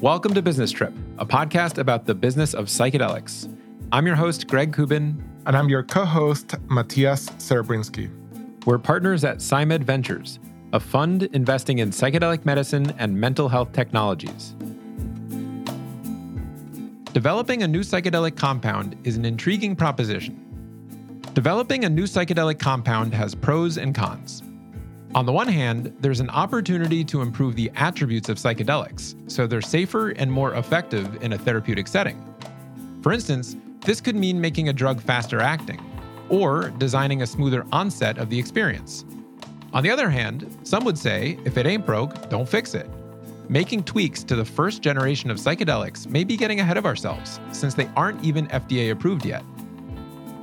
Welcome to Business Trip, a podcast about the business of psychedelics. I'm your host, Greg Kubin. And I'm your co host, Matthias Serebrinsky. We're partners at Psymed Ventures, a fund investing in psychedelic medicine and mental health technologies. Developing a new psychedelic compound is an intriguing proposition. Developing a new psychedelic compound has pros and cons. On the one hand, there's an opportunity to improve the attributes of psychedelics, so they're safer and more effective in a therapeutic setting. For instance, this could mean making a drug faster acting, or designing a smoother onset of the experience. On the other hand, some would say if it ain't broke, don't fix it. Making tweaks to the first generation of psychedelics may be getting ahead of ourselves, since they aren't even FDA approved yet.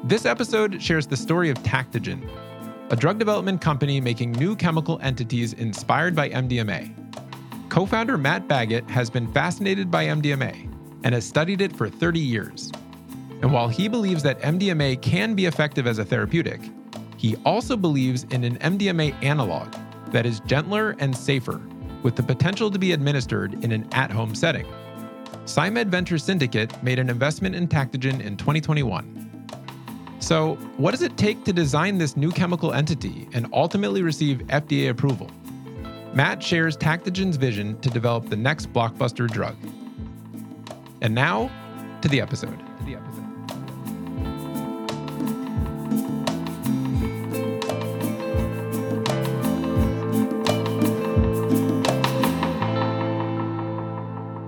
This episode shares the story of Tactogen, a drug development company making new chemical entities inspired by MDMA. Co founder Matt Baggett has been fascinated by MDMA and has studied it for 30 years. And while he believes that MDMA can be effective as a therapeutic, he also believes in an MDMA analog that is gentler and safer, with the potential to be administered in an at home setting. Psymed Venture Syndicate made an investment in Tactogen in 2021 so, what does it take to design this new chemical entity and ultimately receive FDA approval? Matt shares Tactogen's vision to develop the next blockbuster drug. And now, to the episode. To the episode.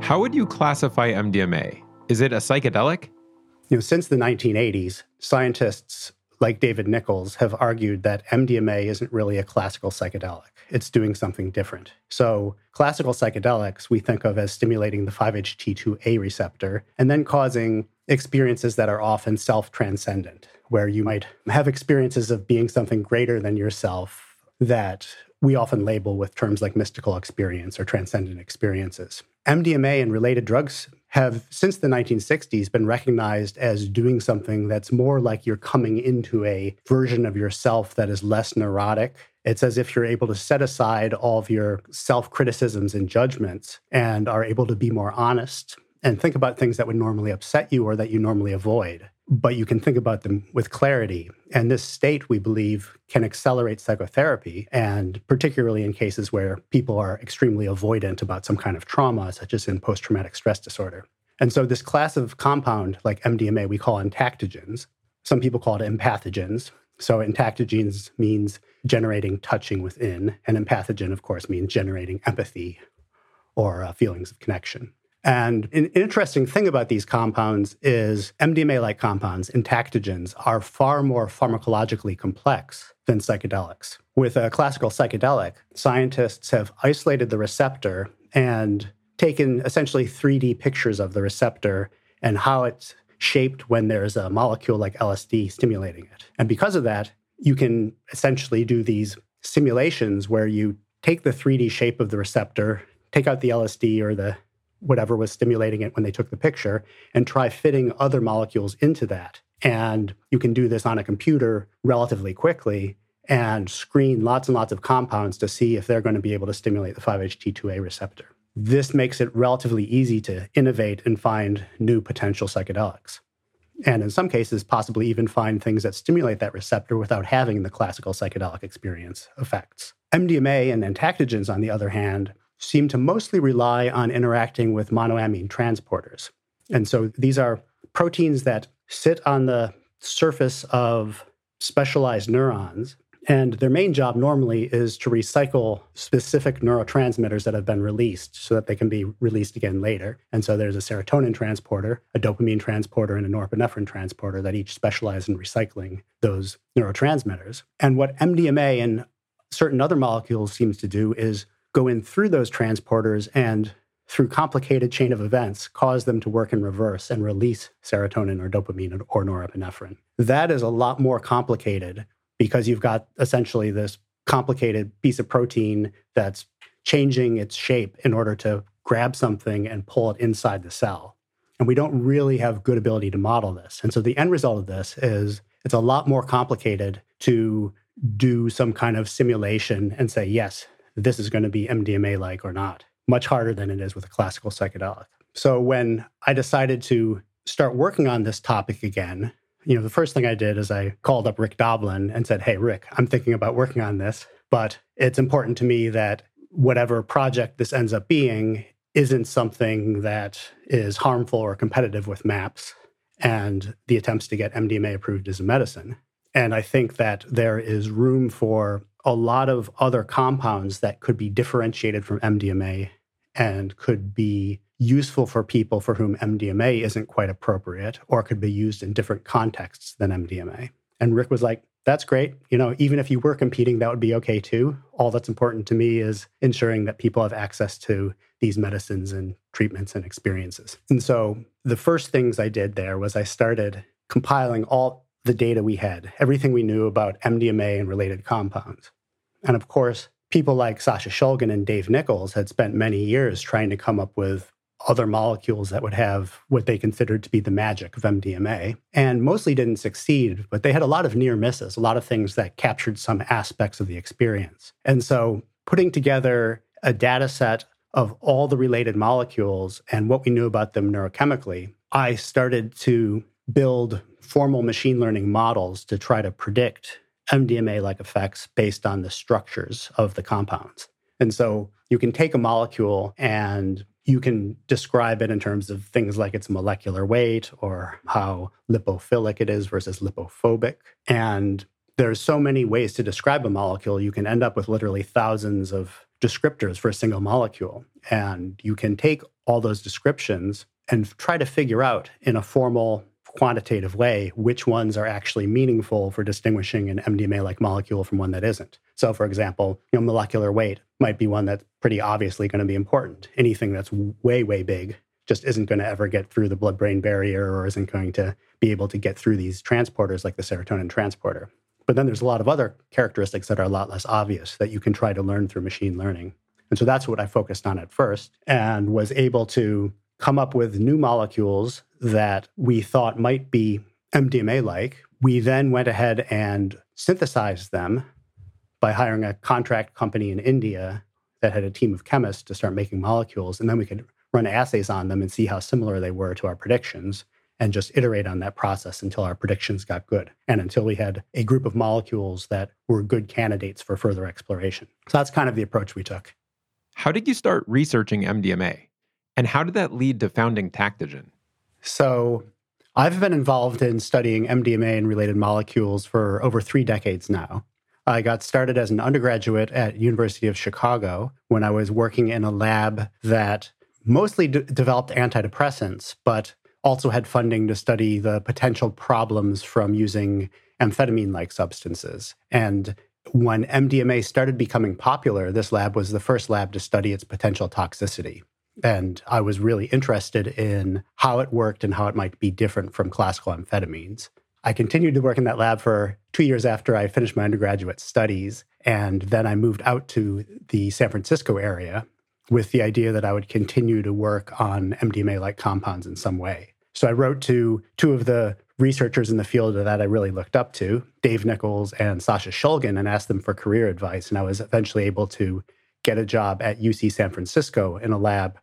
How would you classify MDMA? Is it a psychedelic? You know, since the 1980s, scientists like David Nichols have argued that MDMA isn't really a classical psychedelic. It's doing something different. So, classical psychedelics we think of as stimulating the 5-HT2A receptor and then causing experiences that are often self transcendent, where you might have experiences of being something greater than yourself that we often label with terms like mystical experience or transcendent experiences. MDMA and related drugs have, since the 1960s, been recognized as doing something that's more like you're coming into a version of yourself that is less neurotic. It's as if you're able to set aside all of your self criticisms and judgments and are able to be more honest and think about things that would normally upset you or that you normally avoid but you can think about them with clarity. And this state, we believe, can accelerate psychotherapy, and particularly in cases where people are extremely avoidant about some kind of trauma, such as in post traumatic stress disorder. And so, this class of compound, like MDMA, we call entactogens. Some people call it empathogens. So, entactogens means generating touching within, and empathogen, of course, means generating empathy or uh, feelings of connection. And an interesting thing about these compounds is MDMA like compounds, entactogens, are far more pharmacologically complex than psychedelics. With a classical psychedelic, scientists have isolated the receptor and taken essentially 3D pictures of the receptor and how it's shaped when there's a molecule like LSD stimulating it. And because of that, you can essentially do these simulations where you take the 3D shape of the receptor, take out the LSD or the whatever was stimulating it when they took the picture and try fitting other molecules into that. And you can do this on a computer relatively quickly and screen lots and lots of compounds to see if they're going to be able to stimulate the 5-HT2A receptor. This makes it relatively easy to innovate and find new potential psychedelics. And in some cases, possibly even find things that stimulate that receptor without having the classical psychedelic experience effects. MDMA and entactogens, on the other hand, seem to mostly rely on interacting with monoamine transporters. And so these are proteins that sit on the surface of specialized neurons. And their main job normally is to recycle specific neurotransmitters that have been released so that they can be released again later. And so there's a serotonin transporter, a dopamine transporter, and a norepinephrine transporter that each specialize in recycling those neurotransmitters. And what MDMA and certain other molecules seems to do is go in through those transporters and through complicated chain of events cause them to work in reverse and release serotonin or dopamine or norepinephrine. That is a lot more complicated because you've got essentially this complicated piece of protein that's changing its shape in order to grab something and pull it inside the cell. And we don't really have good ability to model this. And so the end result of this is it's a lot more complicated to do some kind of simulation and say yes this is going to be MDMA like or not. much harder than it is with a classical psychedelic. So when I decided to start working on this topic again, you know, the first thing I did is I called up Rick Doblin and said, Hey, Rick, I'm thinking about working on this, but it's important to me that whatever project this ends up being isn't something that is harmful or competitive with MAPS and the attempts to get MDMA approved as a medicine. And I think that there is room for a lot of other compounds that could be differentiated from MDMA and could be useful for people for whom MDMA isn't quite appropriate or could be used in different contexts than MDMA. And Rick was like, that's great. You know, even if you were competing, that would be okay too. All that's important to me is ensuring that people have access to these medicines and treatments and experiences. And so the first things I did there was I started compiling all the data we had, everything we knew about MDMA and related compounds. And of course, people like Sasha Shulgin and Dave Nichols had spent many years trying to come up with other molecules that would have what they considered to be the magic of MDMA, and mostly didn't succeed, but they had a lot of near misses, a lot of things that captured some aspects of the experience. And so putting together a data set of all the related molecules and what we knew about them neurochemically, I started to build formal machine learning models to try to predict MDMA like effects based on the structures of the compounds. And so you can take a molecule and you can describe it in terms of things like its molecular weight or how lipophilic it is versus lipophobic. And there's so many ways to describe a molecule, you can end up with literally thousands of descriptors for a single molecule. And you can take all those descriptions and try to figure out in a formal quantitative way which ones are actually meaningful for distinguishing an MDMA like molecule from one that isn't. So, for example, you know, molecular weight might be one that's pretty obviously going to be important. Anything that's way, way big just isn't going to ever get through the blood brain barrier or isn't going to be able to get through these transporters like the serotonin transporter. But then there's a lot of other characteristics that are a lot less obvious that you can try to learn through machine learning. And so that's what I focused on at first and was able to come up with new molecules that we thought might be MDMA like. We then went ahead and synthesized them by hiring a contract company in India that had a team of chemists to start making molecules. And then we could run assays on them and see how similar they were to our predictions and just iterate on that process until our predictions got good and until we had a group of molecules that were good candidates for further exploration. So that's kind of the approach we took. How did you start researching MDMA? And how did that lead to founding Tactogen? So, I've been involved in studying MDMA and related molecules for over three decades now. I got started as an undergraduate at University of Chicago when I was working in a lab that mostly d- developed antidepressants, but also had funding to study the potential problems from using amphetamine-like substances. And when MDMA started becoming popular, this lab was the first lab to study its potential toxicity. And I was really interested in how it worked and how it might be different from classical amphetamines. I continued to work in that lab for two years after I finished my undergraduate studies. And then I moved out to the San Francisco area with the idea that I would continue to work on MDMA like compounds in some way. So I wrote to two of the researchers in the field that I really looked up to, Dave Nichols and Sasha Shulgin, and asked them for career advice. And I was eventually able to get a job at UC San Francisco in a lab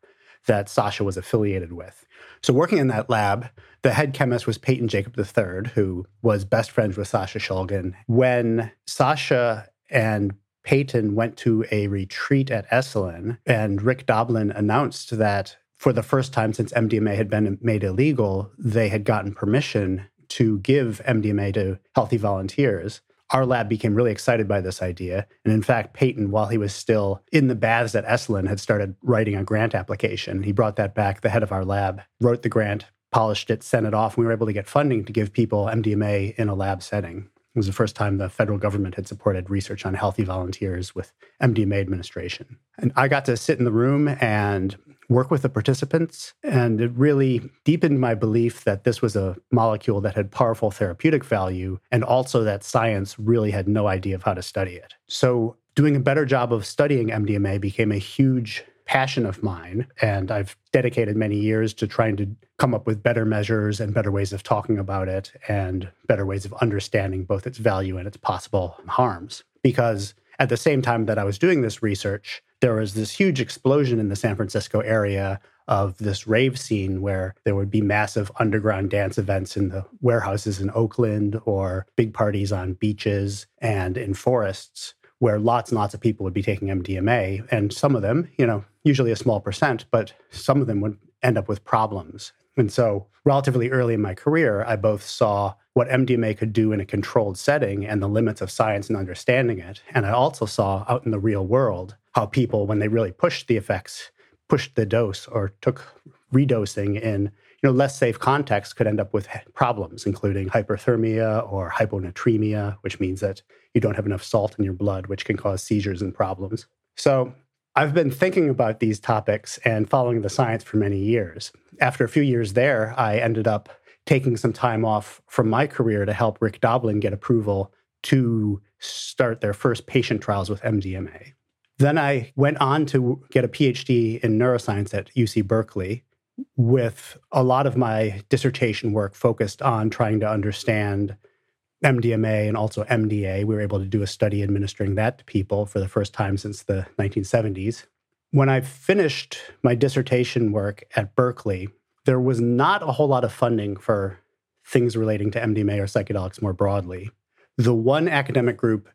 that Sasha was affiliated with. So, working in that lab, the head chemist was Peyton Jacob III, who was best friends with Sasha Shulgin. When Sasha and Peyton went to a retreat at Esalen, and Rick Doblin announced that for the first time since MDMA had been made illegal, they had gotten permission to give MDMA to healthy volunteers our lab became really excited by this idea. And in fact, Peyton, while he was still in the baths at Esalen, had started writing a grant application. He brought that back. The head of our lab wrote the grant, polished it, sent it off. And we were able to get funding to give people MDMA in a lab setting. It was the first time the federal government had supported research on healthy volunteers with MDMA administration. And I got to sit in the room and work with the participants. And it really deepened my belief that this was a molecule that had powerful therapeutic value and also that science really had no idea of how to study it. So, doing a better job of studying MDMA became a huge passion of mine. And I've dedicated many years to trying to come up with better measures and better ways of talking about it and better ways of understanding both its value and its possible harms. Because at the same time that I was doing this research, there was this huge explosion in the San Francisco area of this rave scene where there would be massive underground dance events in the warehouses in Oakland or big parties on beaches and in forests where lots and lots of people would be taking MDMA. And some of them, you know, usually a small percent, but some of them would end up with problems. And so, relatively early in my career, I both saw what MDMA could do in a controlled setting and the limits of science and understanding it. And I also saw out in the real world how people, when they really pushed the effects, pushed the dose or took redosing in you know less safe contexts could end up with problems including hyperthermia or hyponatremia which means that you don't have enough salt in your blood which can cause seizures and problems so i've been thinking about these topics and following the science for many years. After a few years there i ended up taking some time off from my career to help rick doblin get approval to start their first patient trials with mdma then I went on to get a PhD in neuroscience at UC Berkeley with a lot of my dissertation work focused on trying to understand MDMA and also MDA. We were able to do a study administering that to people for the first time since the 1970s. When I finished my dissertation work at Berkeley, there was not a whole lot of funding for things relating to MDMA or psychedelics more broadly. The one academic group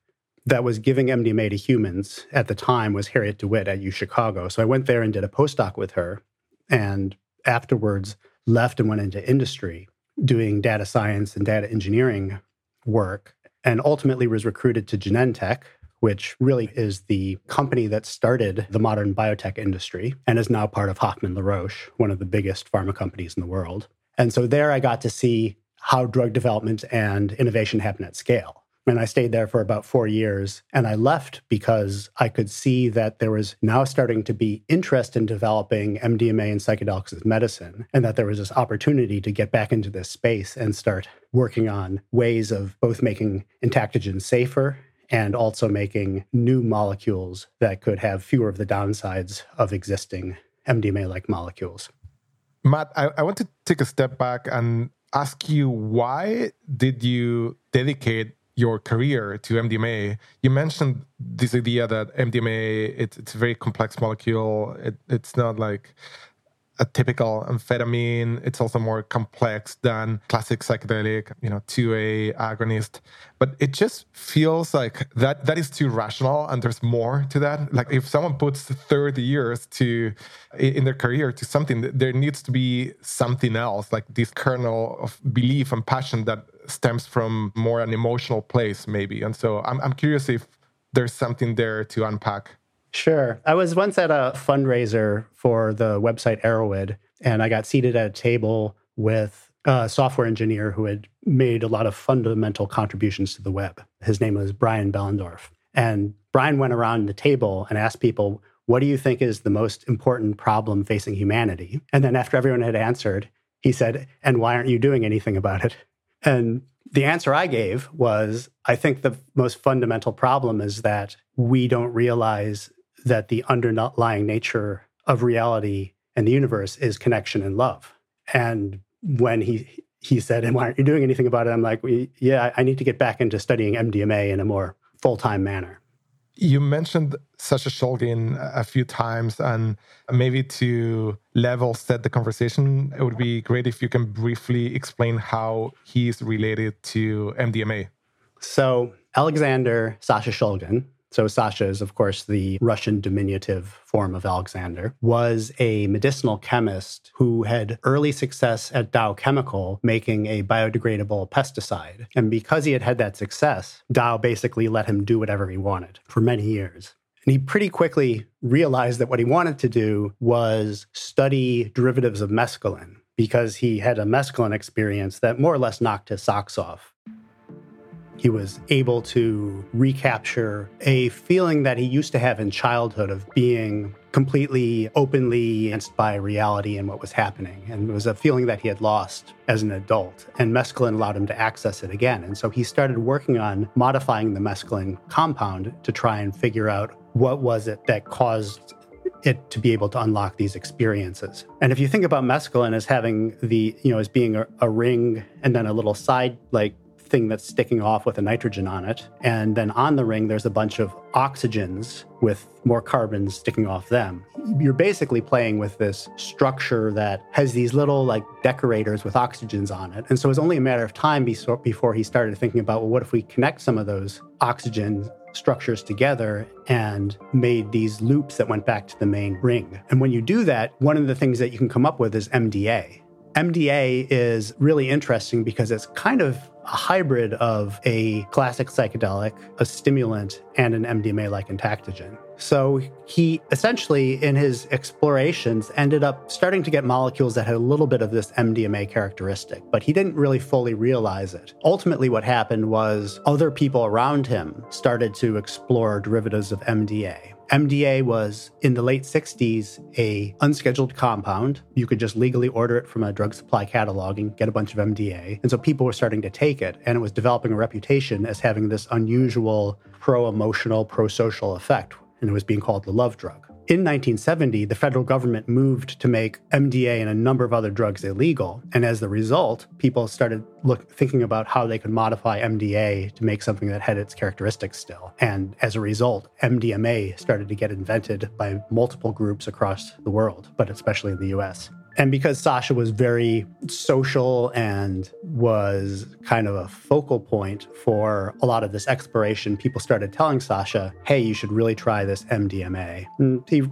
that was giving MDMA to humans at the time was Harriet DeWitt at U Chicago. So I went there and did a postdoc with her, and afterwards left and went into industry doing data science and data engineering work, and ultimately was recruited to Genentech, which really is the company that started the modern biotech industry and is now part of Hoffmann La Roche, one of the biggest pharma companies in the world. And so there I got to see how drug development and innovation happen at scale. And I stayed there for about four years. And I left because I could see that there was now starting to be interest in developing MDMA and psychedelics as medicine, and that there was this opportunity to get back into this space and start working on ways of both making entactogens safer and also making new molecules that could have fewer of the downsides of existing MDMA like molecules. Matt, I, I want to take a step back and ask you why did you dedicate your career to MDMA, you mentioned this idea that MDMA it, it's a very complex molecule. It, it's not like a typical amphetamine. It's also more complex than classic psychedelic, you know, 2A agonist. But it just feels like that that is too rational and there's more to that. Like if someone puts 30 years to in their career to something, there needs to be something else, like this kernel of belief and passion that stems from more an emotional place, maybe. And so I'm I'm curious if there's something there to unpack. Sure. I was once at a fundraiser for the website Erowid, and I got seated at a table with a software engineer who had made a lot of fundamental contributions to the web. His name was Brian Bellendorf. And Brian went around the table and asked people, What do you think is the most important problem facing humanity? And then after everyone had answered, he said, And why aren't you doing anything about it? And the answer I gave was I think the most fundamental problem is that we don't realize that the underlying nature of reality and the universe is connection and love. And when he he said, "And why aren't you doing anything about it?" I'm like, "Yeah, I need to get back into studying MDMA in a more full time manner." You mentioned Sasha Shulgin a few times, and maybe to level set the conversation, it would be great if you can briefly explain how he's related to MDMA. So, Alexander Sasha Shulgin so Sasha is, of course, the Russian diminutive form of Alexander, was a medicinal chemist who had early success at Dow Chemical making a biodegradable pesticide. And because he had had that success, Dow basically let him do whatever he wanted for many years. And he pretty quickly realized that what he wanted to do was study derivatives of mescaline because he had a mescaline experience that more or less knocked his socks off. He was able to recapture a feeling that he used to have in childhood of being completely openly against by reality and what was happening. And it was a feeling that he had lost as an adult. And mescaline allowed him to access it again. And so he started working on modifying the mescaline compound to try and figure out what was it that caused it to be able to unlock these experiences. And if you think about mescaline as having the, you know, as being a, a ring and then a little side like thing that's sticking off with a nitrogen on it. And then on the ring, there's a bunch of oxygens with more carbons sticking off them. You're basically playing with this structure that has these little like decorators with oxygens on it. And so it was only a matter of time before he started thinking about, well, what if we connect some of those oxygen structures together and made these loops that went back to the main ring. And when you do that, one of the things that you can come up with is MDA. MDA is really interesting because it's kind of a hybrid of a classic psychedelic, a stimulant, and an MDMA like entactogen. So he essentially, in his explorations, ended up starting to get molecules that had a little bit of this MDMA characteristic, but he didn't really fully realize it. Ultimately, what happened was other people around him started to explore derivatives of MDA. MDA was in the late 60s a unscheduled compound. You could just legally order it from a drug supply catalog and get a bunch of MDA. And so people were starting to take it and it was developing a reputation as having this unusual pro-emotional, pro-social effect and it was being called the love drug. In 1970, the federal government moved to make MDA and a number of other drugs illegal. And as the result, people started look, thinking about how they could modify MDA to make something that had its characteristics still. And as a result, MDMA started to get invented by multiple groups across the world, but especially in the US. And because Sasha was very social and was kind of a focal point for a lot of this exploration, people started telling Sasha, hey, you should really try this MDMA. And he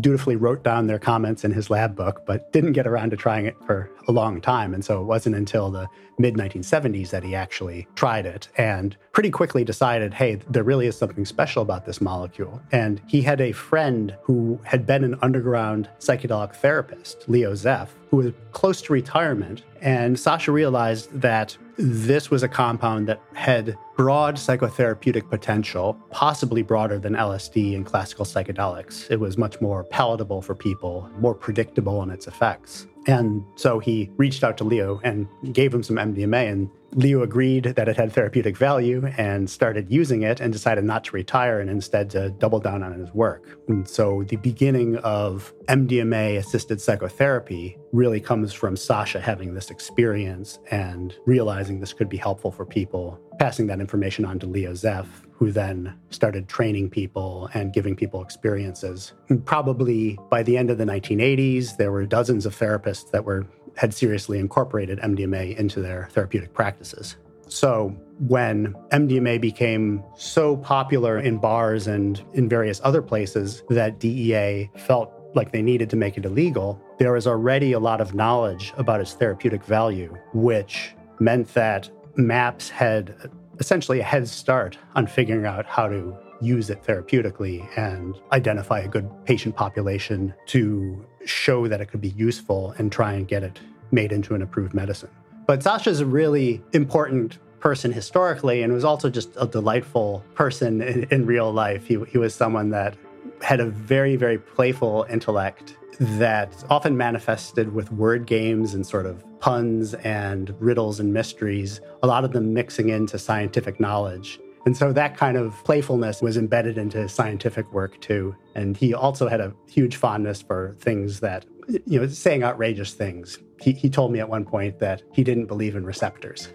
dutifully wrote down their comments in his lab book, but didn't get around to trying it for a long time. And so it wasn't until the mid 1970s that he actually tried it and pretty quickly decided, hey, there really is something special about this molecule. And he had a friend who had been an underground psychedelic therapist, Leo Zeff, who was close to retirement. And Sasha realized that this was a compound that had broad psychotherapeutic potential, possibly broader than LSD and classical psychedelics. It was much more palatable for people, more predictable in its effects. And so he reached out to Leo and gave him some MDMA, and Leo agreed that it had therapeutic value and started using it and decided not to retire and instead to double down on his work. And so the beginning of MDMA assisted psychotherapy really comes from Sasha having this experience and realizing this could be helpful for people, passing that information on to Leo Zeff, who then started training people and giving people experiences. And probably by the end of the 1980s, there were dozens of therapists that were had seriously incorporated MDMA into their therapeutic practices. So, when MDMA became so popular in bars and in various other places that DEA felt like they needed to make it illegal, there was already a lot of knowledge about its therapeutic value, which meant that MAPS had essentially a head start on figuring out how to use it therapeutically and identify a good patient population to show that it could be useful and try and get it made into an approved medicine. But Sasha's a really important person historically and was also just a delightful person in, in real life. He, he was someone that had a very, very playful intellect that often manifested with word games and sort of puns and riddles and mysteries, a lot of them mixing into scientific knowledge. And so that kind of playfulness was embedded into his scientific work too. And he also had a huge fondness for things that, you know, saying outrageous things. He, he told me at one point that he didn't believe in receptors.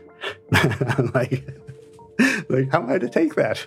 like, like, how am I to take that?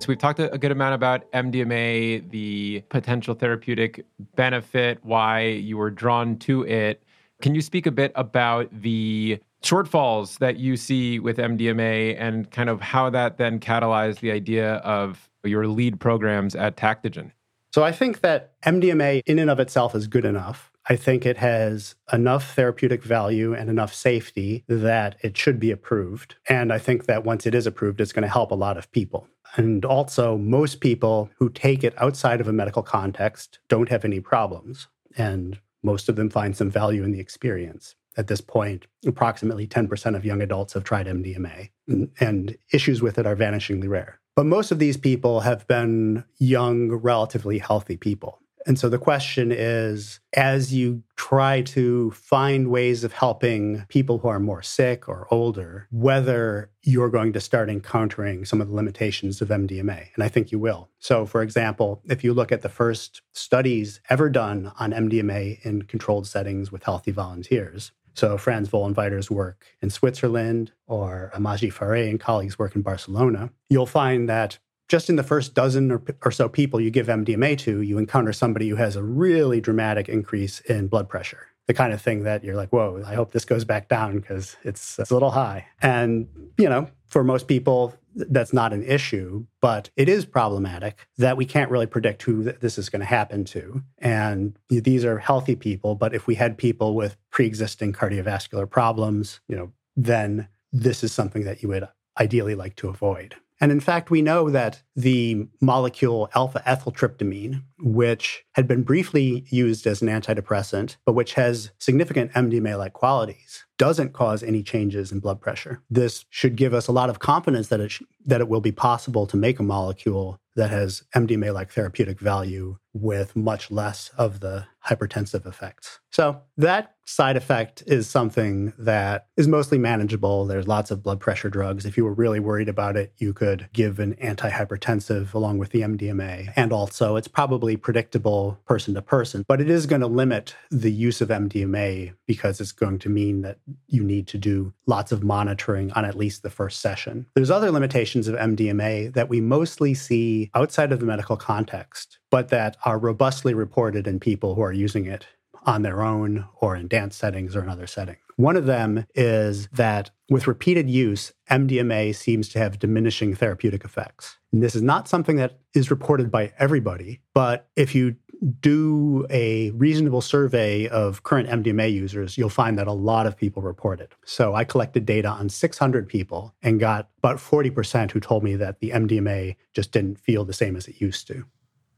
So we've talked a good amount about MDMA, the potential therapeutic benefit, why you were drawn to it. Can you speak a bit about the shortfalls that you see with MDMA and kind of how that then catalyzed the idea of your lead programs at Tactogen? So I think that MDMA in and of itself is good enough. I think it has enough therapeutic value and enough safety that it should be approved. And I think that once it is approved, it's going to help a lot of people. And also, most people who take it outside of a medical context don't have any problems. And most of them find some value in the experience. At this point, approximately 10% of young adults have tried MDMA, and, issues with it are vanishingly rare. But most of these people have been young, relatively healthy people. And so the question is as you try to find ways of helping people who are more sick or older, whether you're going to start encountering some of the limitations of MDMA. And I think you will. So, for example, if you look at the first studies ever done on MDMA in controlled settings with healthy volunteers, So Franz Vollenweider's work in Switzerland or Amaji Fareh and colleagues' work in Barcelona, you'll find that just in the first dozen or, or, so people you give MDMA to, you encounter somebody who has a really dramatic increase in blood pressure. The kind of thing that you're like, whoa, I hope this goes back down because it's, it's a little high. And, you know, for most people, that's not an issue, but it is problematic that we can't really predict who this is going to happen to. And these are healthy people, but if we had people with pre-existing cardiovascular problems, you know, then this is something that you would ideally like to avoid. And in fact, we know that the molecule alpha ethyltryptamine, which had been briefly used as an antidepressant, but which has significant MDMA like qualities, doesn't cause any changes in blood pressure. This should give us a lot of confidence that it, sh- that it will be possible to make a molecule that has MDMA like therapeutic value with much less of the hypertensive effects. So, that side effect is something that is mostly manageable. There's lots of blood pressure drugs. If you were really worried about it, you could give an antihypertensive along with the MDMA. And also, it's probably predictable person to person, but it is going to limit the use of MDMA because it's going to mean that you need to do lots of monitoring on at least the first session. There's other limitations of MDMA that we mostly see outside of the medical context, but that are robustly reported in people who are using it on their own or in dance settings or in other settings. One of them is that with repeated use, MDMA seems to have diminishing therapeutic effects. And this is not something that is reported by everybody, but if you do a reasonable survey of current MDMA users, you'll find that a lot of people report it. So I collected data on 600 people and got about 40% who told me that the MDMA just didn't feel the same as it used to.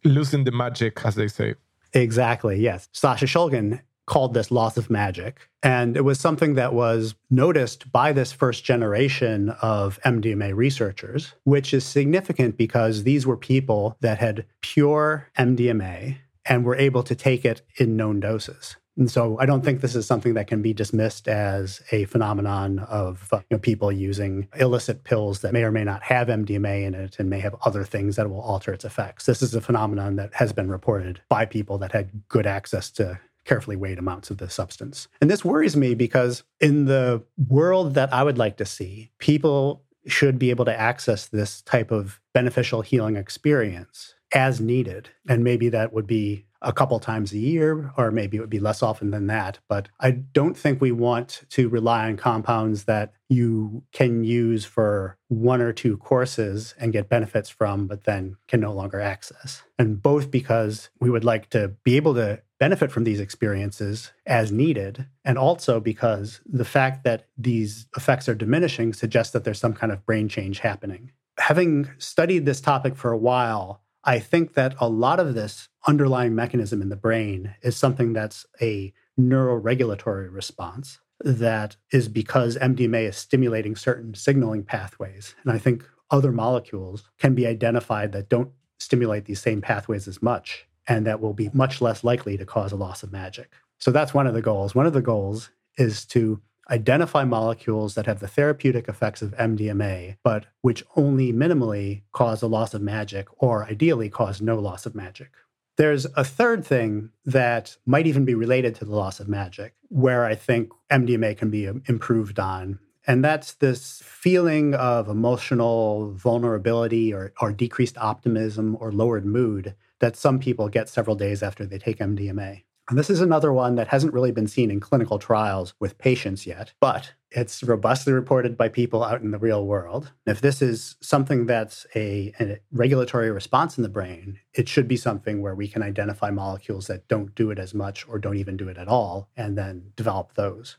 Losing the magic, as they say. Exactly, yes. Sasha Shulgin called this loss of magic. And it was something that was noticed by this first generation of MDMA researchers, which is significant because these were people that had pure MDMA and were able to take it in known doses. And so I don't think this is something that can be dismissed as a phenomenon of uh, you know, people using illicit pills that may or may not have MDMA in it and may have other things that will alter its effects. This is a phenomenon that has been reported by people that had good access to carefully weighed amounts of the substance. And this worries me because in the world that I would like to see, people should be able to access this type of beneficial healing experience as needed. And maybe that would be a couple times a year, or maybe it would be less often than that. But I don't think we want to rely on compounds that you can use for one or two courses and get benefits from, but then can no longer access. And both because we would like to be able to benefit from these experiences as needed, and also because the fact that these effects are diminishing suggests that there's some kind of brain change happening. Having studied this topic for a while, I think that a lot of this underlying mechanism in the brain is something that's a neuroregulatory response that is because MDMA is stimulating certain signaling pathways. And I think other molecules can be identified that don't stimulate these same pathways as much and that will be much less likely to cause a loss of magic. So that's one of the goals. One of the goals is to identify molecules that have the therapeutic effects of MDMA, but which only minimally cause a loss of magic or ideally cause no loss of magic. There's a third thing that might even be related to the loss of magic, where I think MDMA can be um, improved on. And that's this feeling of emotional vulnerability or, or decreased optimism or lowered mood that some people get several days after they take MDMA. And this is another one that hasn't really been seen in clinical trials with patients yet, but it's robustly reported by people out in the real world. If this is something that's a, a, regulatory response in the brain, it should be something where we can identify molecules that don't do it as much or don't even do it at all, and then develop those.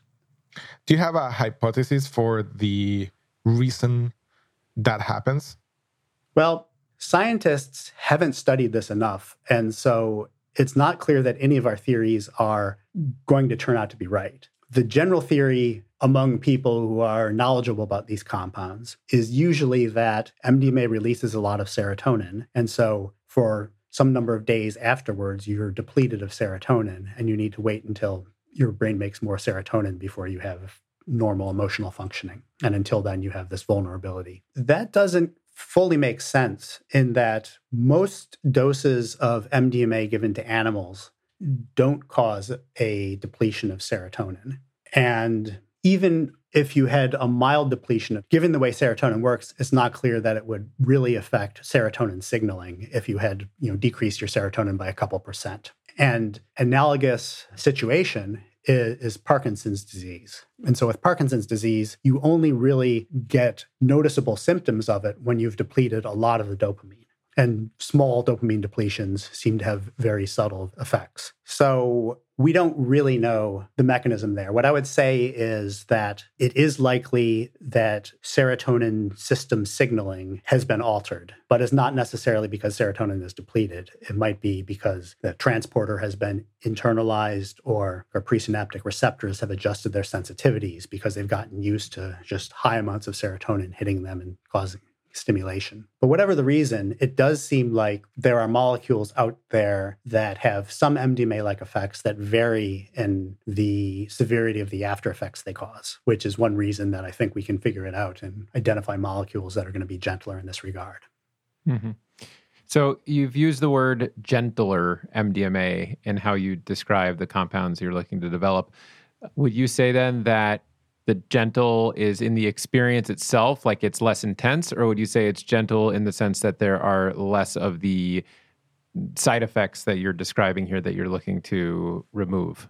Do you have a hypothesis for the reason that happens? Well, scientists haven't studied this enough. And so it's not clear that any of our theories are going to turn out to be right. The general theory among people who are knowledgeable about these compounds is usually that MDMA releases a lot of serotonin. And so for some number of days afterwards, you're depleted of serotonin and you need to wait until your brain makes more serotonin before you have normal emotional functioning. And until then, you have this vulnerability. That doesn't fully makes sense in that most doses of MDMA given to animals don't cause a depletion of serotonin. And even if you had a mild depletion, given the way serotonin works, it's not clear that it would really affect serotonin signaling if you had, you know, decreased your serotonin by a couple percent. And analogous situation is, Parkinson's disease. And so with Parkinson's disease, you only really get noticeable symptoms of it when you've depleted a lot of the dopamine and small dopamine depletions seem to have very subtle effects. So we don't really know the mechanism there. What I would say is that it is likely that serotonin system signaling has been altered, but it's not necessarily because serotonin is depleted. It might be because the transporter has been internalized or, or presynaptic receptors have adjusted their sensitivities because they've gotten used to just high amounts of serotonin hitting them and causing stimulation. But whatever the reason, it does seem like there are molecules out there that have some MDMA like effects that vary in the severity of the after effects they cause, which is one reason that I think we can figure it out and identify molecules that are going to be gentler in this regard. Mm-hmm. So you've used the word gentler MDMA in how you describe the compounds you're looking to develop. Would you say then that the gentle is in the experience itself, like it's less intense, or would you say it's gentle in the sense that there are less of the side effects that you're describing here that you're looking to remove?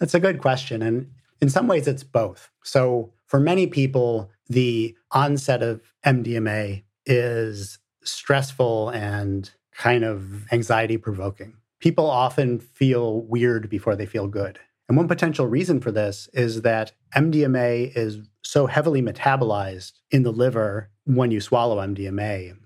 That's a good question. And in some ways, it's both. So for many people, the onset of MDMA is stressful and kind of anxiety provoking. People often feel weird before they feel good. And one potential reason for this is that MDMA is so heavily metabolized in the liver when you swallow MDMA,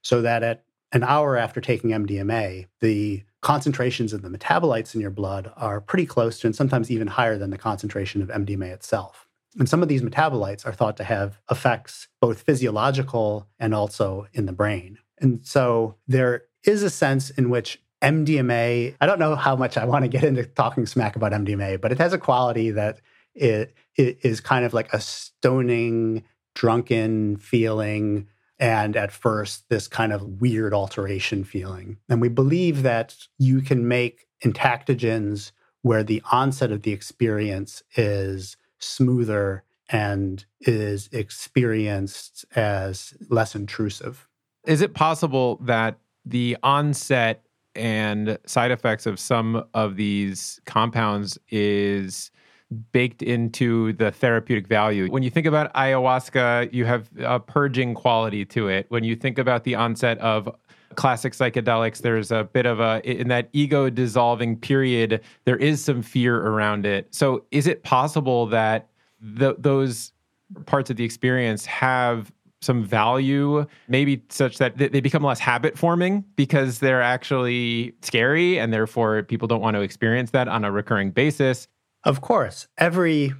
so that at an hour after taking MDMA, the concentrations of the metabolites in your blood are pretty close to and sometimes even higher than the concentration of MDMA itself. And some of these metabolites are thought to have effects both physiological and also in the brain. And so there is a sense in which MDMA, I don't know how much I want to get into talking smack about MDMA, but it has a quality that it, it is kind of like a stoning, drunken feeling. And at first, this kind of weird alteration feeling. And we believe that you can make intactogens where the onset of the experience is smoother and is experienced as less intrusive. Is it possible that the onset and side effects of some of these compounds is baked into the therapeutic value. When you think about ayahuasca, you have a purging quality to it. When you think about the onset of classic psychedelics, there's a bit of a, in that ego dissolving period, there is some fear around it. So is it possible that the, those parts of the experience have some value, maybe such that they become less habit forming because they're actually scary and therefore people don't want to experience that on a recurring basis. Of course, every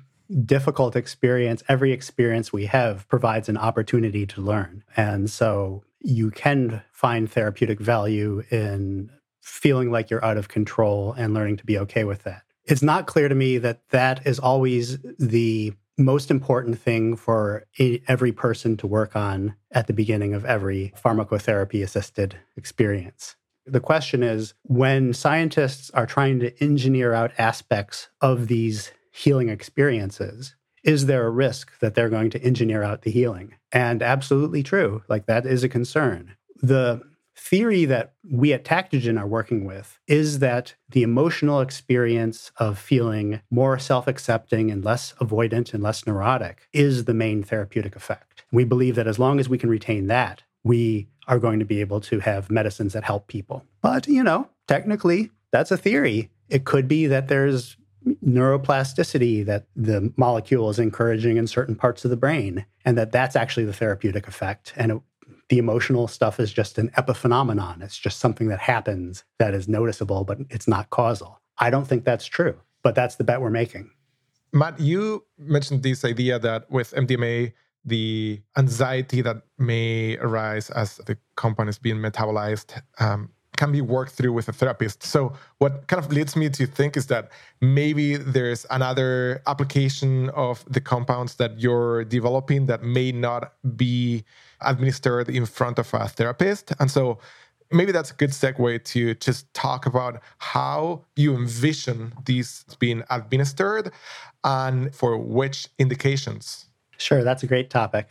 difficult experience, every experience we have provides an opportunity to learn. And so you can find therapeutic value in feeling like you're out of control and learning to be okay with that. It's not clear to me that that is always the most important thing for a, every person to work on at the beginning of every pharmacotherapy assisted experience. The question is when scientists are trying to engineer out aspects of these healing experiences, is there a risk that they're going to engineer out the healing? And absolutely true. Like that is a concern. The theory that we at Tactogen are working with is that the emotional experience of feeling more self accepting and less avoidant and less neurotic is the main therapeutic effect. We believe that as long as we can retain that, we are going to be able to have medicines that help people. But, you know, technically, that's a theory. It could be that there's neuroplasticity that the molecule is encouraging in certain parts of the brain and that that's actually the therapeutic effect and it the emotional stuff is just an epiphenomenon. It's just something that happens that is noticeable, but it's not causal. I don't think that's true, but that's the bet we're making. Matt, you mentioned this idea that with MDMA, the anxiety that may arise as the compound is being metabolized um, can be worked through with a therapist. So, what kind of leads me to think is that maybe there's another application of the compounds that you're developing that may not be administered in front of a therapist. And so, maybe that's a good segue to just talk about how you envision these being administered and for which indications. Sure, that's a great topic.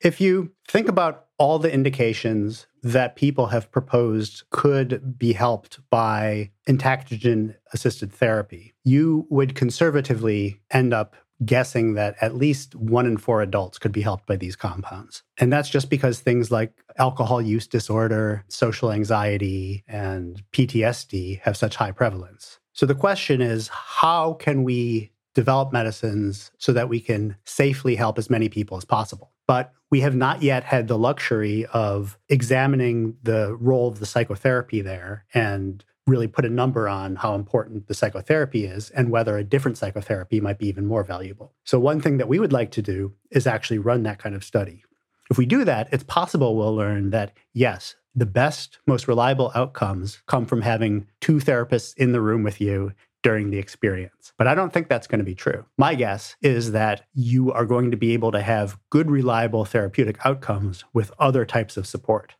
If you think about all the indications that people have proposed could be helped by entactogen assisted therapy, you would conservatively end up guessing that at least one in four adults could be helped by these compounds. And that's just because things like alcohol use disorder, social anxiety, and PTSD have such high prevalence. So the question is how can we develop medicines so that we can safely help as many people as possible? But we have not yet had the luxury of examining the role of the psychotherapy there and really put a number on how important the psychotherapy is and whether a different psychotherapy might be even more valuable. So, one thing that we would like to do is actually run that kind of study. If we do that, it's possible we'll learn that yes, the best, most reliable outcomes come from having two therapists in the room with you during the experience. But I don't think that's going to be true. My guess is that you are going to be able to have good, reliable therapeutic outcomes with other types of support.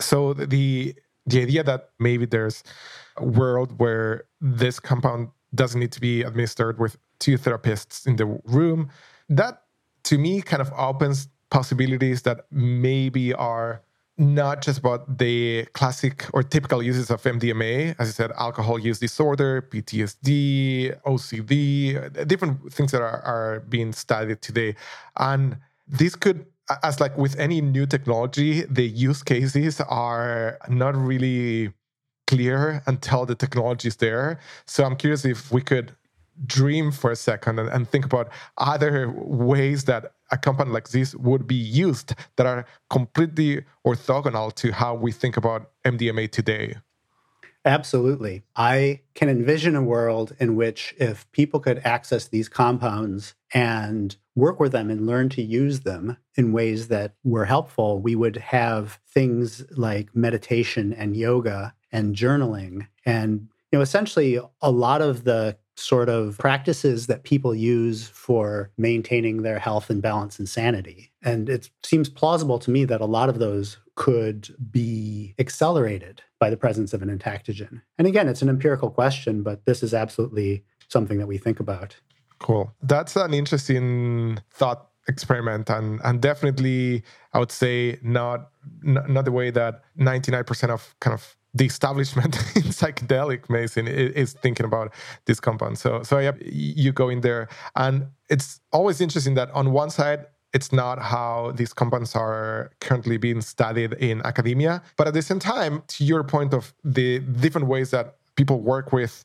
So, the the idea that maybe there's a world where this compound doesn't need to be administered with two therapists in the room, that to me kind of opens possibilities that maybe are not just about the classic or typical uses of MDMA, as I said, alcohol use disorder, PTSD, OCD, different things that are, are being studied today. And this could as like with any new technology, the use cases are not really clear until the technology is there. So I'm curious if we could dream for a second and, and, think about other ways that a company like this would be used that are completely orthogonal to how we think about MDMA today. Absolutely. I can envision a world in which if people could access these compounds and work with them and learn to use them in ways that were helpful, we would have things like meditation and yoga and journaling and you know essentially a lot of the sort of practices that people use for maintaining their health and balance and sanity. And it seems plausible to me that a lot of those could be accelerated by the presence of an entactogen. And again, it's an empirical question, but this is absolutely something that we think about. Cool. That's an interesting thought experiment and and definitely I would say not not the way that 99% of kind of the establishment in psychedelic medicine is, thinking about this compound. So, so yeah, you go in there, and it's always interesting that on one side, it's not how these compounds are currently being studied in academia, but at the same time, to your point of the different ways that people work with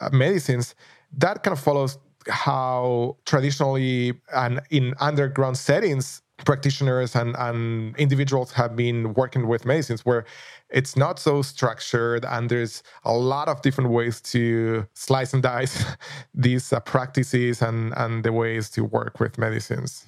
uh, medicines, that kind of follows how traditionally and in underground settings practitioners and, and individuals have been working with medicines where it's not so structured and there's a lot of different ways to slice and dice these uh, practices and, and the ways to work with medicines.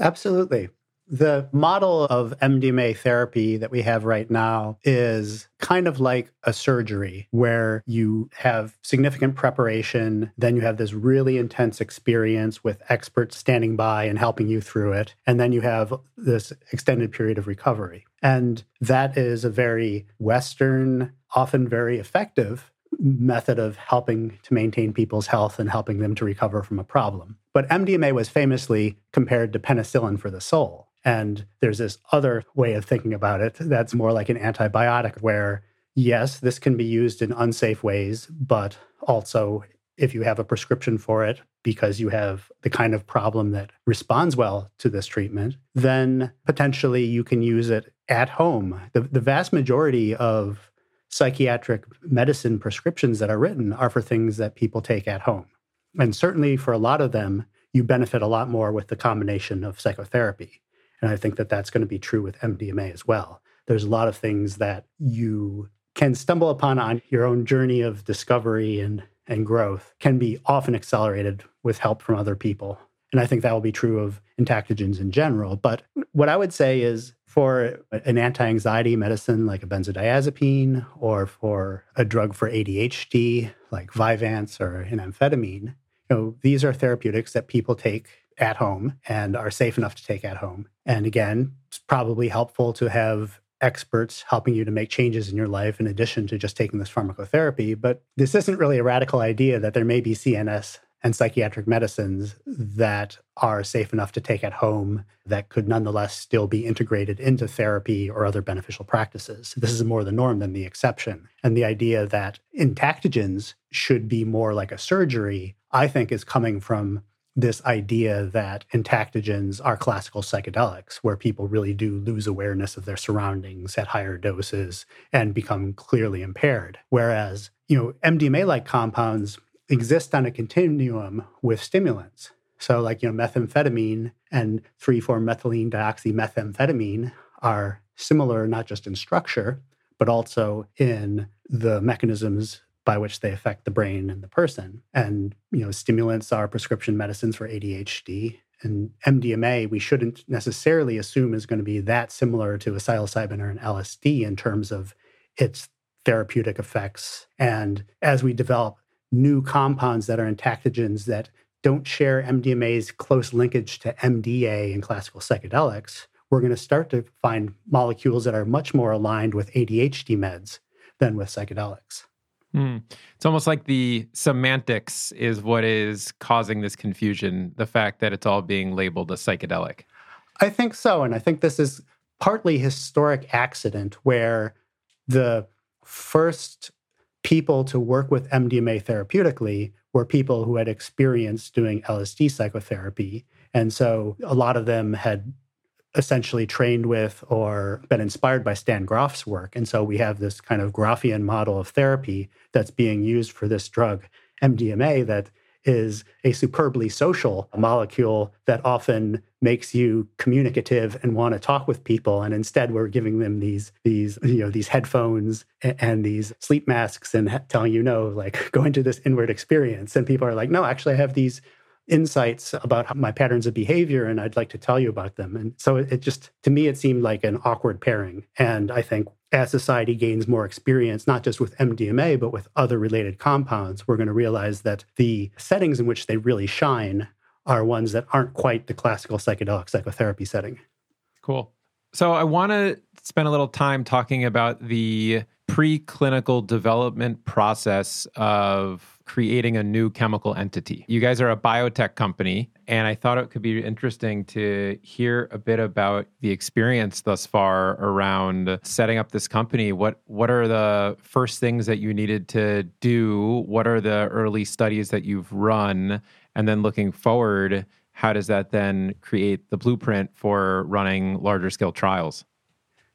Absolutely the model of MDMA therapy that we have right now is kind of like a surgery where you have significant preparation, then you have this really intense experience with experts standing by and helping you through it, and then you have this extended period of recovery. And that is a very Western, often very effective method of helping to maintain people's health and helping them to recover from a problem. But MDMA was famously compared to penicillin for the soul. And there's this other way of thinking about it that's more like an antibiotic, where yes, this can be used in unsafe ways, but also if you have a prescription for it because you have the kind of problem that responds well to this treatment, then potentially you can use it at home. The, the vast majority of psychiatric medicine prescriptions that are written are for things that people take at home. And certainly for a lot of them, you benefit a lot more with the combination of psychotherapy. And I think that that's going to be true with MDMA as well. There's a lot of things that you can stumble upon on your own journey of discovery and, and growth can be often accelerated with help from other people. And I think that will be true of entactogens in general. But what I would say is for an anti anxiety medicine like a benzodiazepine or for a drug for ADHD like Vyvanse or an amphetamine, you know, these are therapeutics that people take at home and are safe enough to take at home. And again, it's probably helpful to have experts helping you to make changes in your life in addition to just taking this pharmacotherapy. But this isn't really a radical idea that there may be CNS and psychiatric medicines that are safe enough to take at home that could nonetheless still be integrated into therapy or other beneficial practices. This is more the norm than the exception. And the idea that entactogens should be more like a surgery, I think, is coming from this idea that entactogens are classical psychedelics, where people really do lose awareness of their surroundings at higher doses and become clearly impaired. Whereas, you know, MDMA like compounds exist on a continuum with stimulants. So, like, you know, methamphetamine and 3,4 methylene dioxymethamphetamine are similar, not just in structure, but also in the mechanisms by which they affect the brain and the person. And, you know, stimulants are prescription medicines for ADHD. And MDMA, we shouldn't necessarily assume is going to be that similar to a psilocybin or an LSD in terms of its therapeutic effects. And as we develop new compounds that are entactogens that don't share MDMA's close linkage to MDA and classical psychedelics, we're going to start to find molecules that are much more aligned with ADHD meds than with psychedelics. Mm. It's almost like the semantics is what is causing this confusion, the fact that it's all being labeled a psychedelic. I think so. And I think this is partly historic accident where the first people to work with MDMA therapeutically were people who had experience doing LSD psychotherapy. And so a lot of them had essentially trained with or been inspired by Stan Grof's work. And so we have this kind of Grofian model of therapy that's being used for this drug, MDMA, that is a superbly social molecule that often makes you communicative and want to talk with people and instead we're giving them these these you know these headphones and, and these sleep masks and telling you no like go into this inward experience and people are like no actually i have these insights about my patterns of behavior and I'd like to tell you about them. And so it just, to me, it seemed like an awkward pairing. And I think as society gains more experience, not just with MDMA, but with other related compounds, we're going to realize that the settings in which they really shine are ones that aren't quite the classical psychedelic psychotherapy setting. Cool. So I want to spend a little time talking about the preclinical development process of creating a new chemical entity. You guys are a biotech company, and I thought it could be interesting to hear a bit about the experience thus far around setting up this company. What what are the first things that you needed to do? What are the early studies that you've run? And then looking forward, how does that then create the blueprint for running larger scale trials?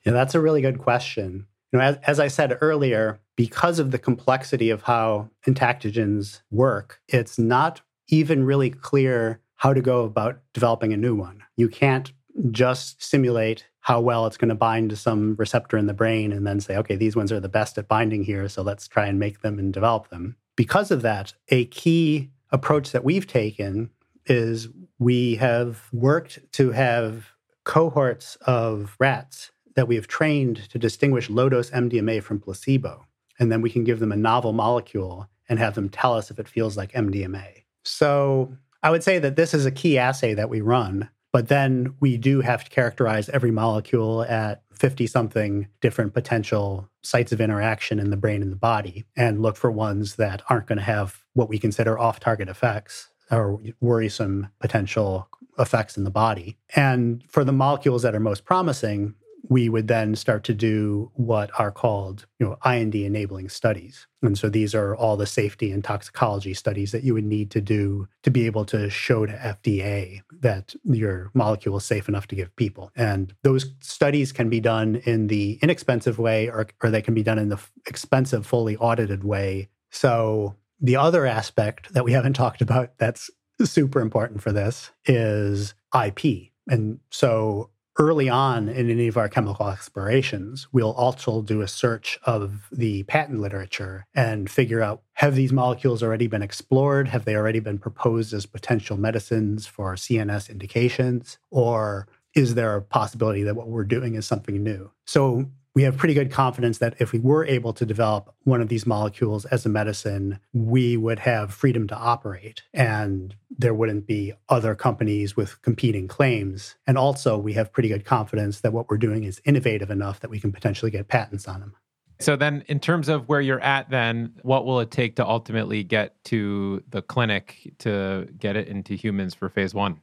Yeah, that's a really good question. Know, as, as I said earlier, because of the complexity of how entactogens work, it's not even really clear how to go about developing a new one. You can't just simulate how well it's going to bind to some receptor in the brain and then say, okay, these ones are the best at binding here, so let's try and make them and develop them. Because of that, a key approach that we've taken is we have worked to have cohorts of rats that we have trained to distinguish low dose MDMA from placebo and then we can give them a novel molecule and have them tell us if it feels like MDMA. So I would say that this is a key assay that we run, but then we do have to characterize every molecule at 50 something different potential sites of interaction in the brain and the body and look for ones that aren't going to have what we consider off target effects or worrisome potential effects in the body. And for the molecules that are most promising, we would then start to do what are called you know IND enabling studies. And so these are all the safety and toxicology studies that you would need to do to be able to show to FDA that your molecule is safe enough to give people. And those studies can be done in the inexpensive way or, or they can be done in the expensive, fully audited way. So the other aspect that we haven't talked about that's super important for this is IP. And so early on in any of our chemical explorations, we'll also do a search of the patent literature and figure out have these molecules already been explored? Have they already been proposed as potential medicines for CNS indications? Or is there a possibility that what we're doing is something new? So we have pretty good confidence that if we were able to develop one of these molecules as a medicine, we would have freedom to operate and there wouldn't be other companies with competing claims. And also, we have pretty good confidence that what we're doing is innovative enough that we can potentially get patents on them. So then in terms of where you're at then what will it take to ultimately get to the clinic to get it into humans for phase 1?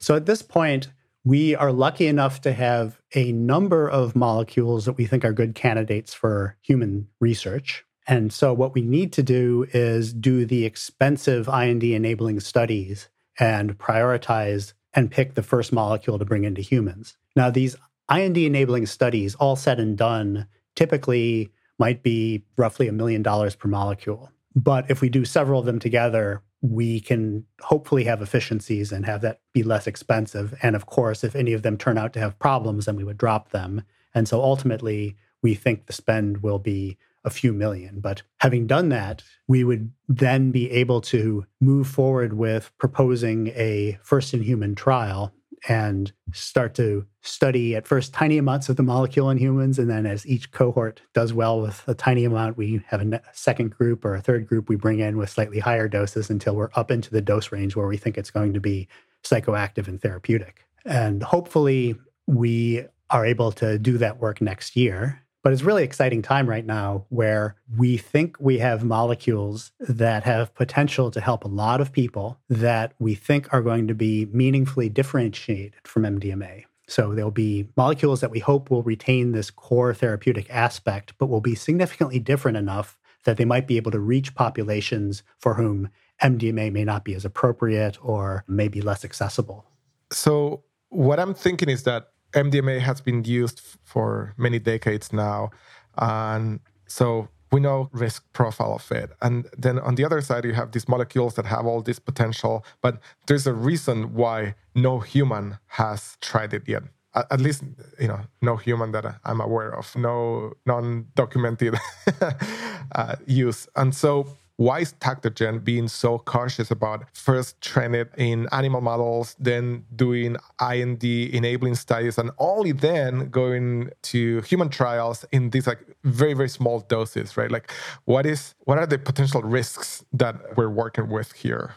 So at this point we are lucky enough to have a number of molecules that we think are good candidates for human research. And so, what we need to do is do the expensive IND enabling studies and prioritize and pick the first molecule to bring into humans. Now, these IND enabling studies, all said and done, typically might be roughly a million dollars per molecule. But if we do several of them together, we can hopefully have efficiencies and have that be less expensive. And of course, if any of them turn out to have problems, then we would drop them. And so ultimately, we think the spend will be a few million. But having done that, we would then be able to move forward with proposing a first in human trial and start to study at first tiny amounts of the molecule in humans. And then as each cohort does well with a tiny amount, we have a second group or a third group we bring in with slightly higher doses until we're up into the dose range where we think it's going to be psychoactive and therapeutic. And hopefully, we are able to do that work next year. But it's really exciting time right now where we think we have molecules that have potential to help a lot of people that we think are going to be meaningfully differentiated from MDMA. So there'll be molecules that we hope will retain this core therapeutic aspect, but will be significantly different enough that they might be able to reach populations for whom MDMA may not be as appropriate or may be less accessible. So, what I'm thinking is that MDMA has been used for many decades now. And so we know risk profile of it. And then on the other side, you have these molecules that have all this potential, but there's a reason why no human has tried it yet. At least, you know, no human that I'm aware of, no non-documented uh, use. And so why is Tactogen being so cautious about first trying it in animal models, then doing IND enabling studies, and only then going to human trials in these like very very small doses, right? Like, what is what are the potential risks that we're working with here?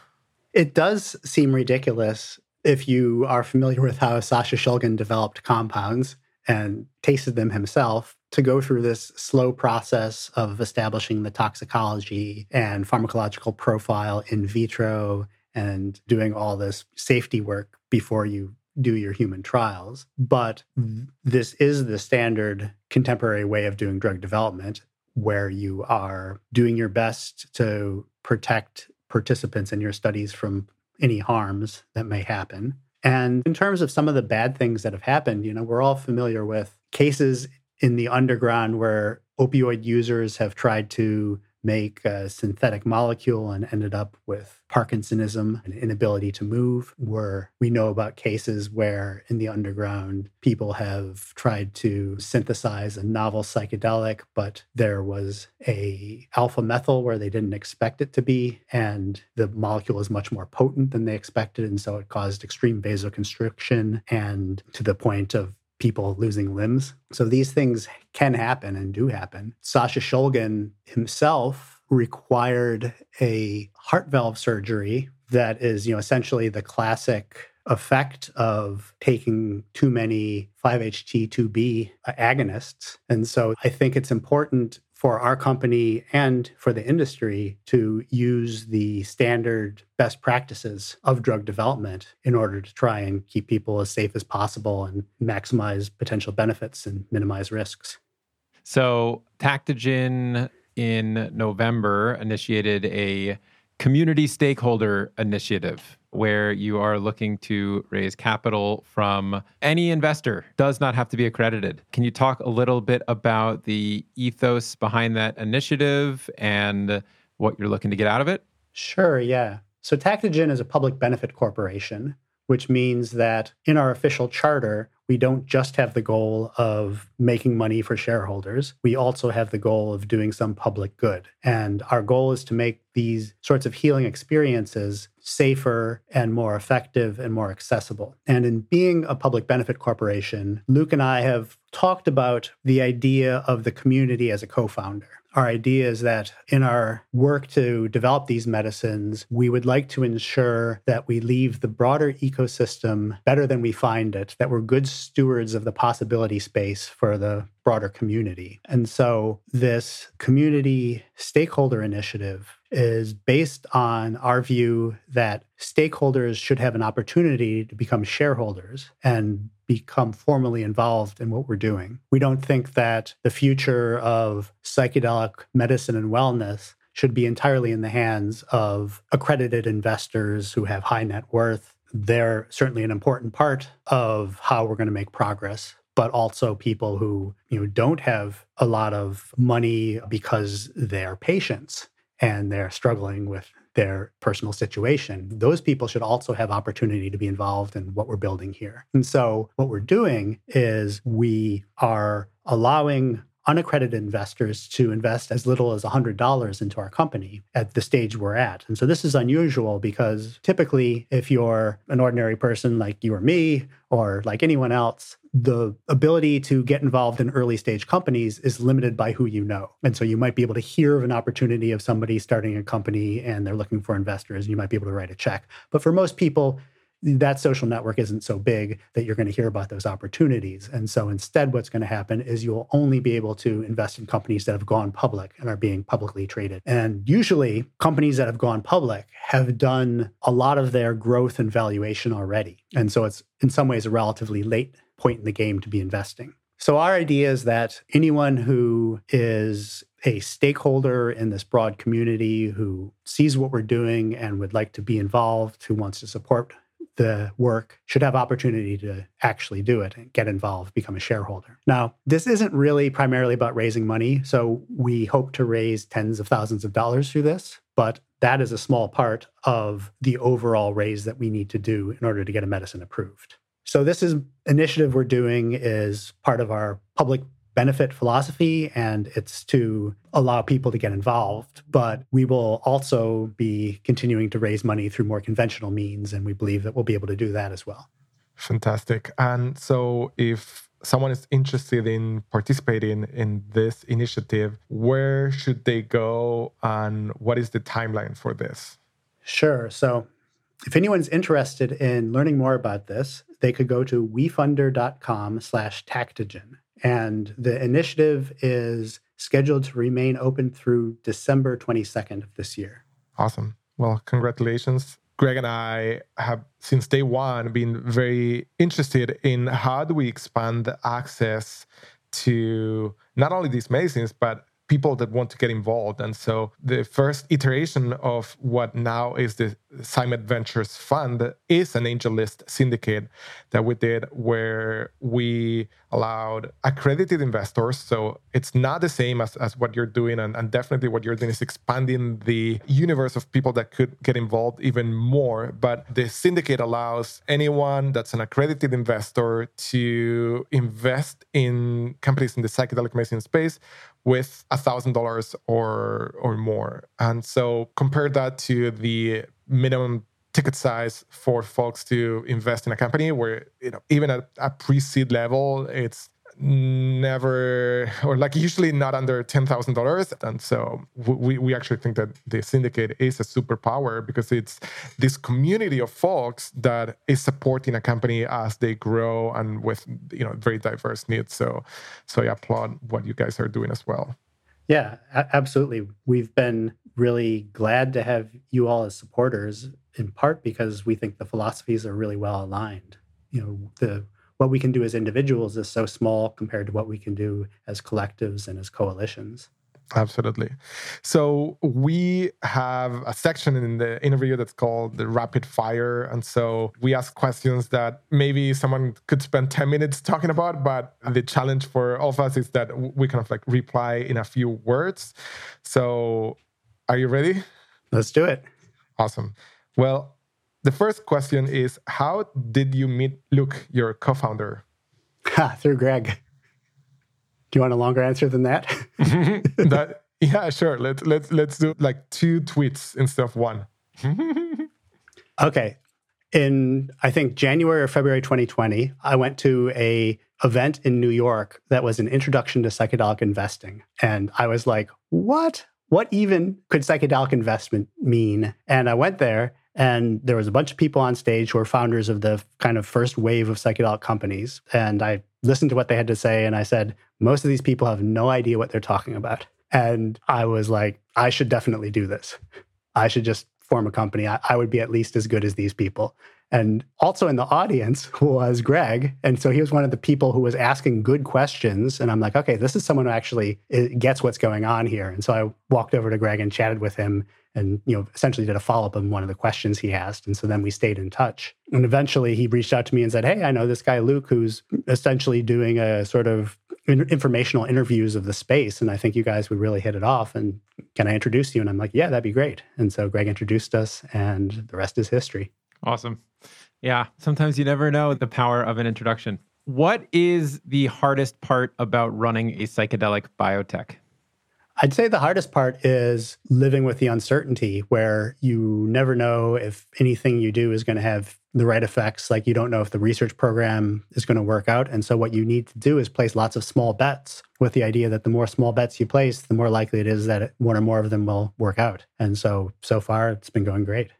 It does seem ridiculous if you are familiar with how Sasha Shulgin developed compounds and tasted them himself to go through this slow process of establishing the toxicology and pharmacological profile in vitro and doing all this safety work before you do your human trials. But this is the standard contemporary way of doing drug development, where you are doing your best to protect participants in your studies from any harms that may happen. And in terms of some of the bad things that have happened, you know, we're all familiar with cases in the underground where opioid users have tried to make a synthetic molecule and ended up with Parkinsonism and inability to move. Where we know about cases where in the underground people have tried to synthesize a novel psychedelic, but there was a alpha methyl where they didn't expect it to be, and the molecule is much more potent than they expected, and so it caused extreme vasoconstriction and to the point of people losing limbs. So these things can happen and do happen. Sasha Shulgin himself required a heart valve surgery that is, you know, essentially the classic effect of taking too many 5-HT2B agonists. And so I think it's important for our company and for the industry to use the standard best practices of drug development in order to try and keep people as safe as possible and maximize potential benefits and minimize risks. So, Tactogen in November initiated a community stakeholder initiative where you are looking to raise capital from any investor does not have to be accredited. Can you talk a little bit about the ethos behind that initiative and what you're looking to get out of it? Sure yeah. So tactogen is a public benefit corporation which means that in our official charter we don't just have the goal of making money for shareholders. We also have the goal of doing some public good. And our goal is to make these sorts of healing experiences safer and more effective and more accessible. And in being a public benefit corporation, Luke and I have talked about the idea of the community as a co founder. Our idea is that in our work to develop these medicines, we would like to ensure that we leave the broader ecosystem better than we find it, that we're good stewards of the possibility space for the broader community. And so, this community stakeholder initiative is based on our view that stakeholders should have an opportunity to become shareholders and become formally involved in what we're doing. We don't think that the future of psychedelic medicine and wellness should be entirely in the hands of accredited investors who have high net worth. They're certainly an important part of how we're going to make progress but also people who you know don't have a lot of money because they're patients and they're struggling with their personal situation, those people should also have opportunity to be involved in what we're building here. And so, what we're doing is we are allowing unaccredited investors to invest as little as $100 into our company at the stage we're at. And so this is unusual because typically, if you're an ordinary person like you or me, or like anyone else, the ability to get involved in early stage companies is limited by who you know. And so you might be able to hear of an opportunity of somebody starting a company and they're looking for investors, and you might be able to write a check. But for most people, that social network isn't so big that you're going to hear about those opportunities. And so instead, what's going to happen is you'll only be able to invest in companies that have gone public and are being publicly traded. And usually, companies that have gone public have done a lot of their growth and valuation already. And so it's in some ways a relatively late point in the game to be investing. So, our idea is that anyone who is a stakeholder in this broad community who sees what we're doing and would like to be involved, who wants to support the work should have opportunity to actually do it and get involved, become a shareholder. Now, this isn't really primarily about raising money. So we hope to raise tens of thousands of dollars through this, but that is a small part of the overall raise that we need to do in order to get a medicine approved. So this is initiative we're doing is part of our public benefit philosophy and it's to allow people to get involved. But we will also be continuing to raise money through more conventional means. And we believe that we'll be able to do that as well. Fantastic. And so if someone is interested in participating in this initiative, where should they go and what is the timeline for this? Sure. So if anyone's interested in learning more about this, they could go to wefunder.com slash tactogen. And the initiative is scheduled to remain open through December 22nd of this year. Awesome. Well, congratulations. Greg and I have, since day one, been very interested in how do we expand the access to not only these medicines, but people that want to get involved. And so the first iteration of what now is the Psymed Ventures Fund is an AngelList syndicate that we did where we allowed accredited investors. So it's not the same as, as what you're doing. And, and definitely what you're doing is expanding the universe of people that could get involved even more. But the syndicate allows anyone that's an accredited investor to invest in companies in the psychedelic medicine space with a thousand dollars or or more. And so compare that to the minimum ticket size for folks to invest in a company where you know even at a pre-seed level it's never or like usually not under $10,000 and so we, we actually think that the syndicate is a superpower because it's this community of folks that is supporting a company as they grow and with you know very diverse needs. So so I applaud what you guys are doing as well. Yeah absolutely. We've been really glad to have you all as supporters in part because we think the philosophies are really well aligned you know the what we can do as individuals is so small compared to what we can do as collectives and as coalitions. Absolutely. So we have a section in the interview that's called the rapid fire. And so we ask questions that maybe someone could spend 10 minutes talking about, but the challenge for all of us is that we kind of like reply in a few words. So are you ready? Let's do it. Awesome. Well, the first question is How did you meet Luke, your co founder? Through Greg. Do you want a longer answer than that? that yeah, sure. Let's let's let's do like two tweets instead of one. okay. In I think January or February 2020, I went to a event in New York that was an introduction to psychedelic investing. And I was like, what? What even could psychedelic investment mean? And I went there and there was a bunch of people on stage who were founders of the kind of first wave of psychedelic companies. And I listened to what they had to say and I said, most of these people have no idea what they're talking about. And I was like, I should definitely do this. I should just form a company. I, I would be at least as good as these people. And also in the audience was Greg. And so he was one of the people who was asking good questions. And I'm like, okay, this is someone who actually eh, gets what's going on here. And so I walked over to Greg and chatted with him and you know essentially did a follow-up on one of the questions he asked. And so then we stayed in touch. And eventually he reached out to me and said hey i know this guy luke who's essentially doing a sort of informational interviews of the space. And i think you guys would really hit it off. And can i introduce you? And i'm like yeah that'd be great. And so greg introduced us and the rest is history. Awesome yeah sometimes you never know the power of an introduction what is the hardest part about running a psychedelic biotech I'd say the hardest part is living with the uncertainty where you never know if anything you do is going to have the right effects. Like you don't know if the research program is going to work out. And so what you need to do is place lots of small bets with the idea that the more small bets you place, the more likely it is that one or more of them will work out. And so, so far, it's been going great.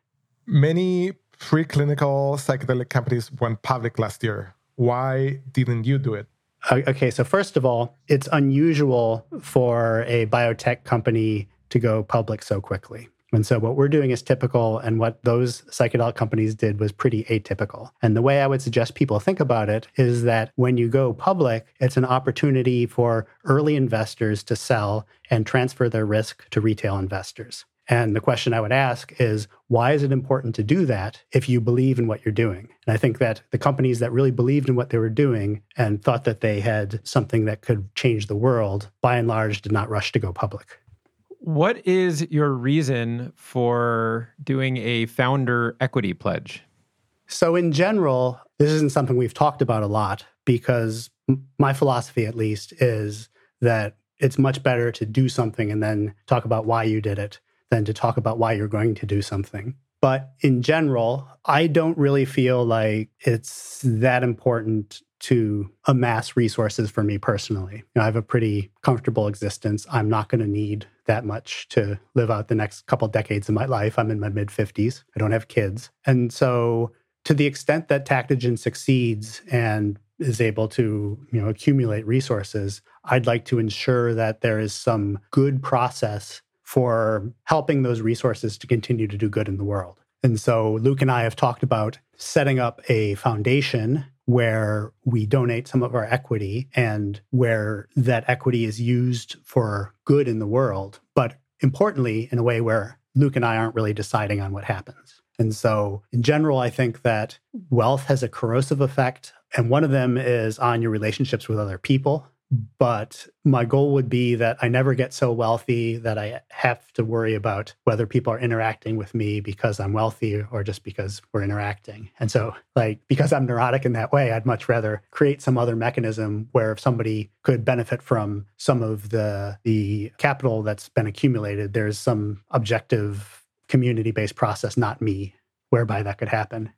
Many preclinical psychedelic companies went public last year. Why didn't you do it? Okay, so first of all, it's unusual for a biotech company to go public so quickly. And so what we're doing is typical, and what those psychedelic companies did was pretty atypical. And the way I would suggest people think about it is that when you go public, it's an opportunity for early investors to sell and transfer their risk to retail investors. And the question I would ask is why is it important to do that if you believe in what you're doing? And I think that the companies that really believed in what they were doing and thought that they had something that could change the world, by and large, did not rush to go public. What is your reason for doing a founder equity pledge? So, in general, this isn't something we've talked about a lot because my philosophy, at least, is that it's much better to do something and then talk about why you did it than to talk about why you're going to do something. But in general, I don't really feel like it's that important to amass resources for me personally. You know, I have a pretty comfortable existence. I'm not going to need that much to live out the next couple decades of my life. I'm in my mid 50s. I don't have kids. And so to the extent that Tactogen succeeds and is able to, you know, accumulate resources, I'd like to ensure that there is some good process for helping those resources to continue to do good in the world. And so Luke and I have talked about setting up a foundation where we donate some of our equity and where that equity is used for good in the world, but importantly, in a way where Luke and I aren't really deciding on what happens. And so, in general, I think that wealth has a corrosive effect. And one of them is on your relationships with other people. But my goal would be that I never get so wealthy that I have to worry about whether people are interacting with me because I'm wealthy or just because we're interacting. And so, like, because I'm neurotic in that way, I'd much rather create some other mechanism where if somebody could benefit from some of the the capital that's been accumulated, there's some objective community-based process, not me, whereby that could happen.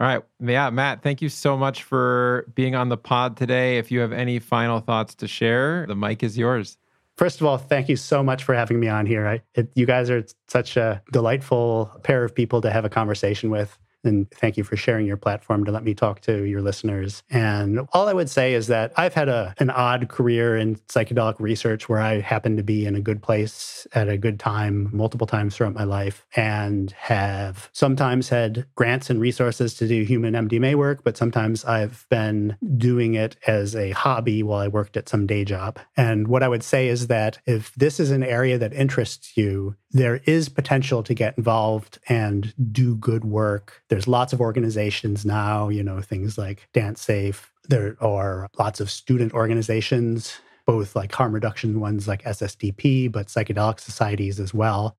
All right. Yeah, Matt, thank you so much for being on the pod today. If you have any final thoughts to share, the mic is yours. First of all, thank you so much for having me on here. I, it, you guys are such a delightful pair of people to have a conversation with. And thank you for sharing your platform to let me talk to your listeners. And all I would say is that I've had a, an odd career in psychedelic research where I happen to be in a good place at a good time multiple times throughout my life and have sometimes had grants and resources to do human MDMA work, but sometimes I've been doing it as a hobby while I worked at some day job. And what I would say is that if this is an area that interests you, there is potential to get involved and do good work. There's lots of organizations now, you know, things like Dance Safe. There are lots of student organizations, both like harm reduction ones like SSDP, but psychedelic societies as well.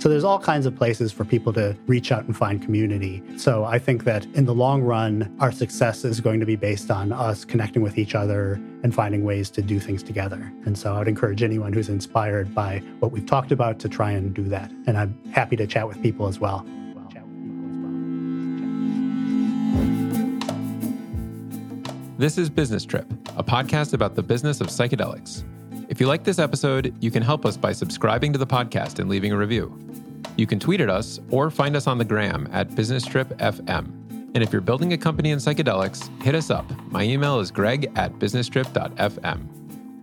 So there's all kinds of places for people to reach out and find community. So I think that in the long run, our success is going to be based on us connecting with each other and finding ways to do things together. And so I would encourage anyone who's inspired by what we've talked about to try and do that. And I'm happy to chat with people as well. This is Business Trip, a podcast about the business of psychedelics. If you like this episode, you can help us by subscribing to the podcast and leaving a review. You can tweet at us or find us on the gram at Business Trip FM. And if you're building a company in psychedelics, hit us up. My email is greg at businesstrip.fm.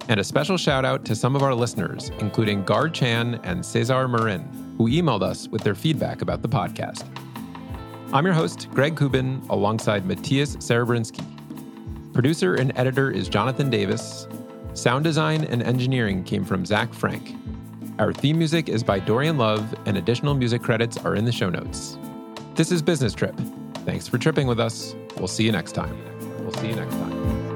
And a special shout out to some of our listeners, including Gar Chan and Cesar Marin, who emailed us with their feedback about the podcast. I'm your host, Greg Kubin, alongside Matthias Serebrinsky. Producer and editor is Jonathan Davis. Sound design and engineering came from Zach Frank. Our theme music is by Dorian Love, and additional music credits are in the show notes. This is Business Trip. Thanks for tripping with us. We'll see you next time. We'll see you next time.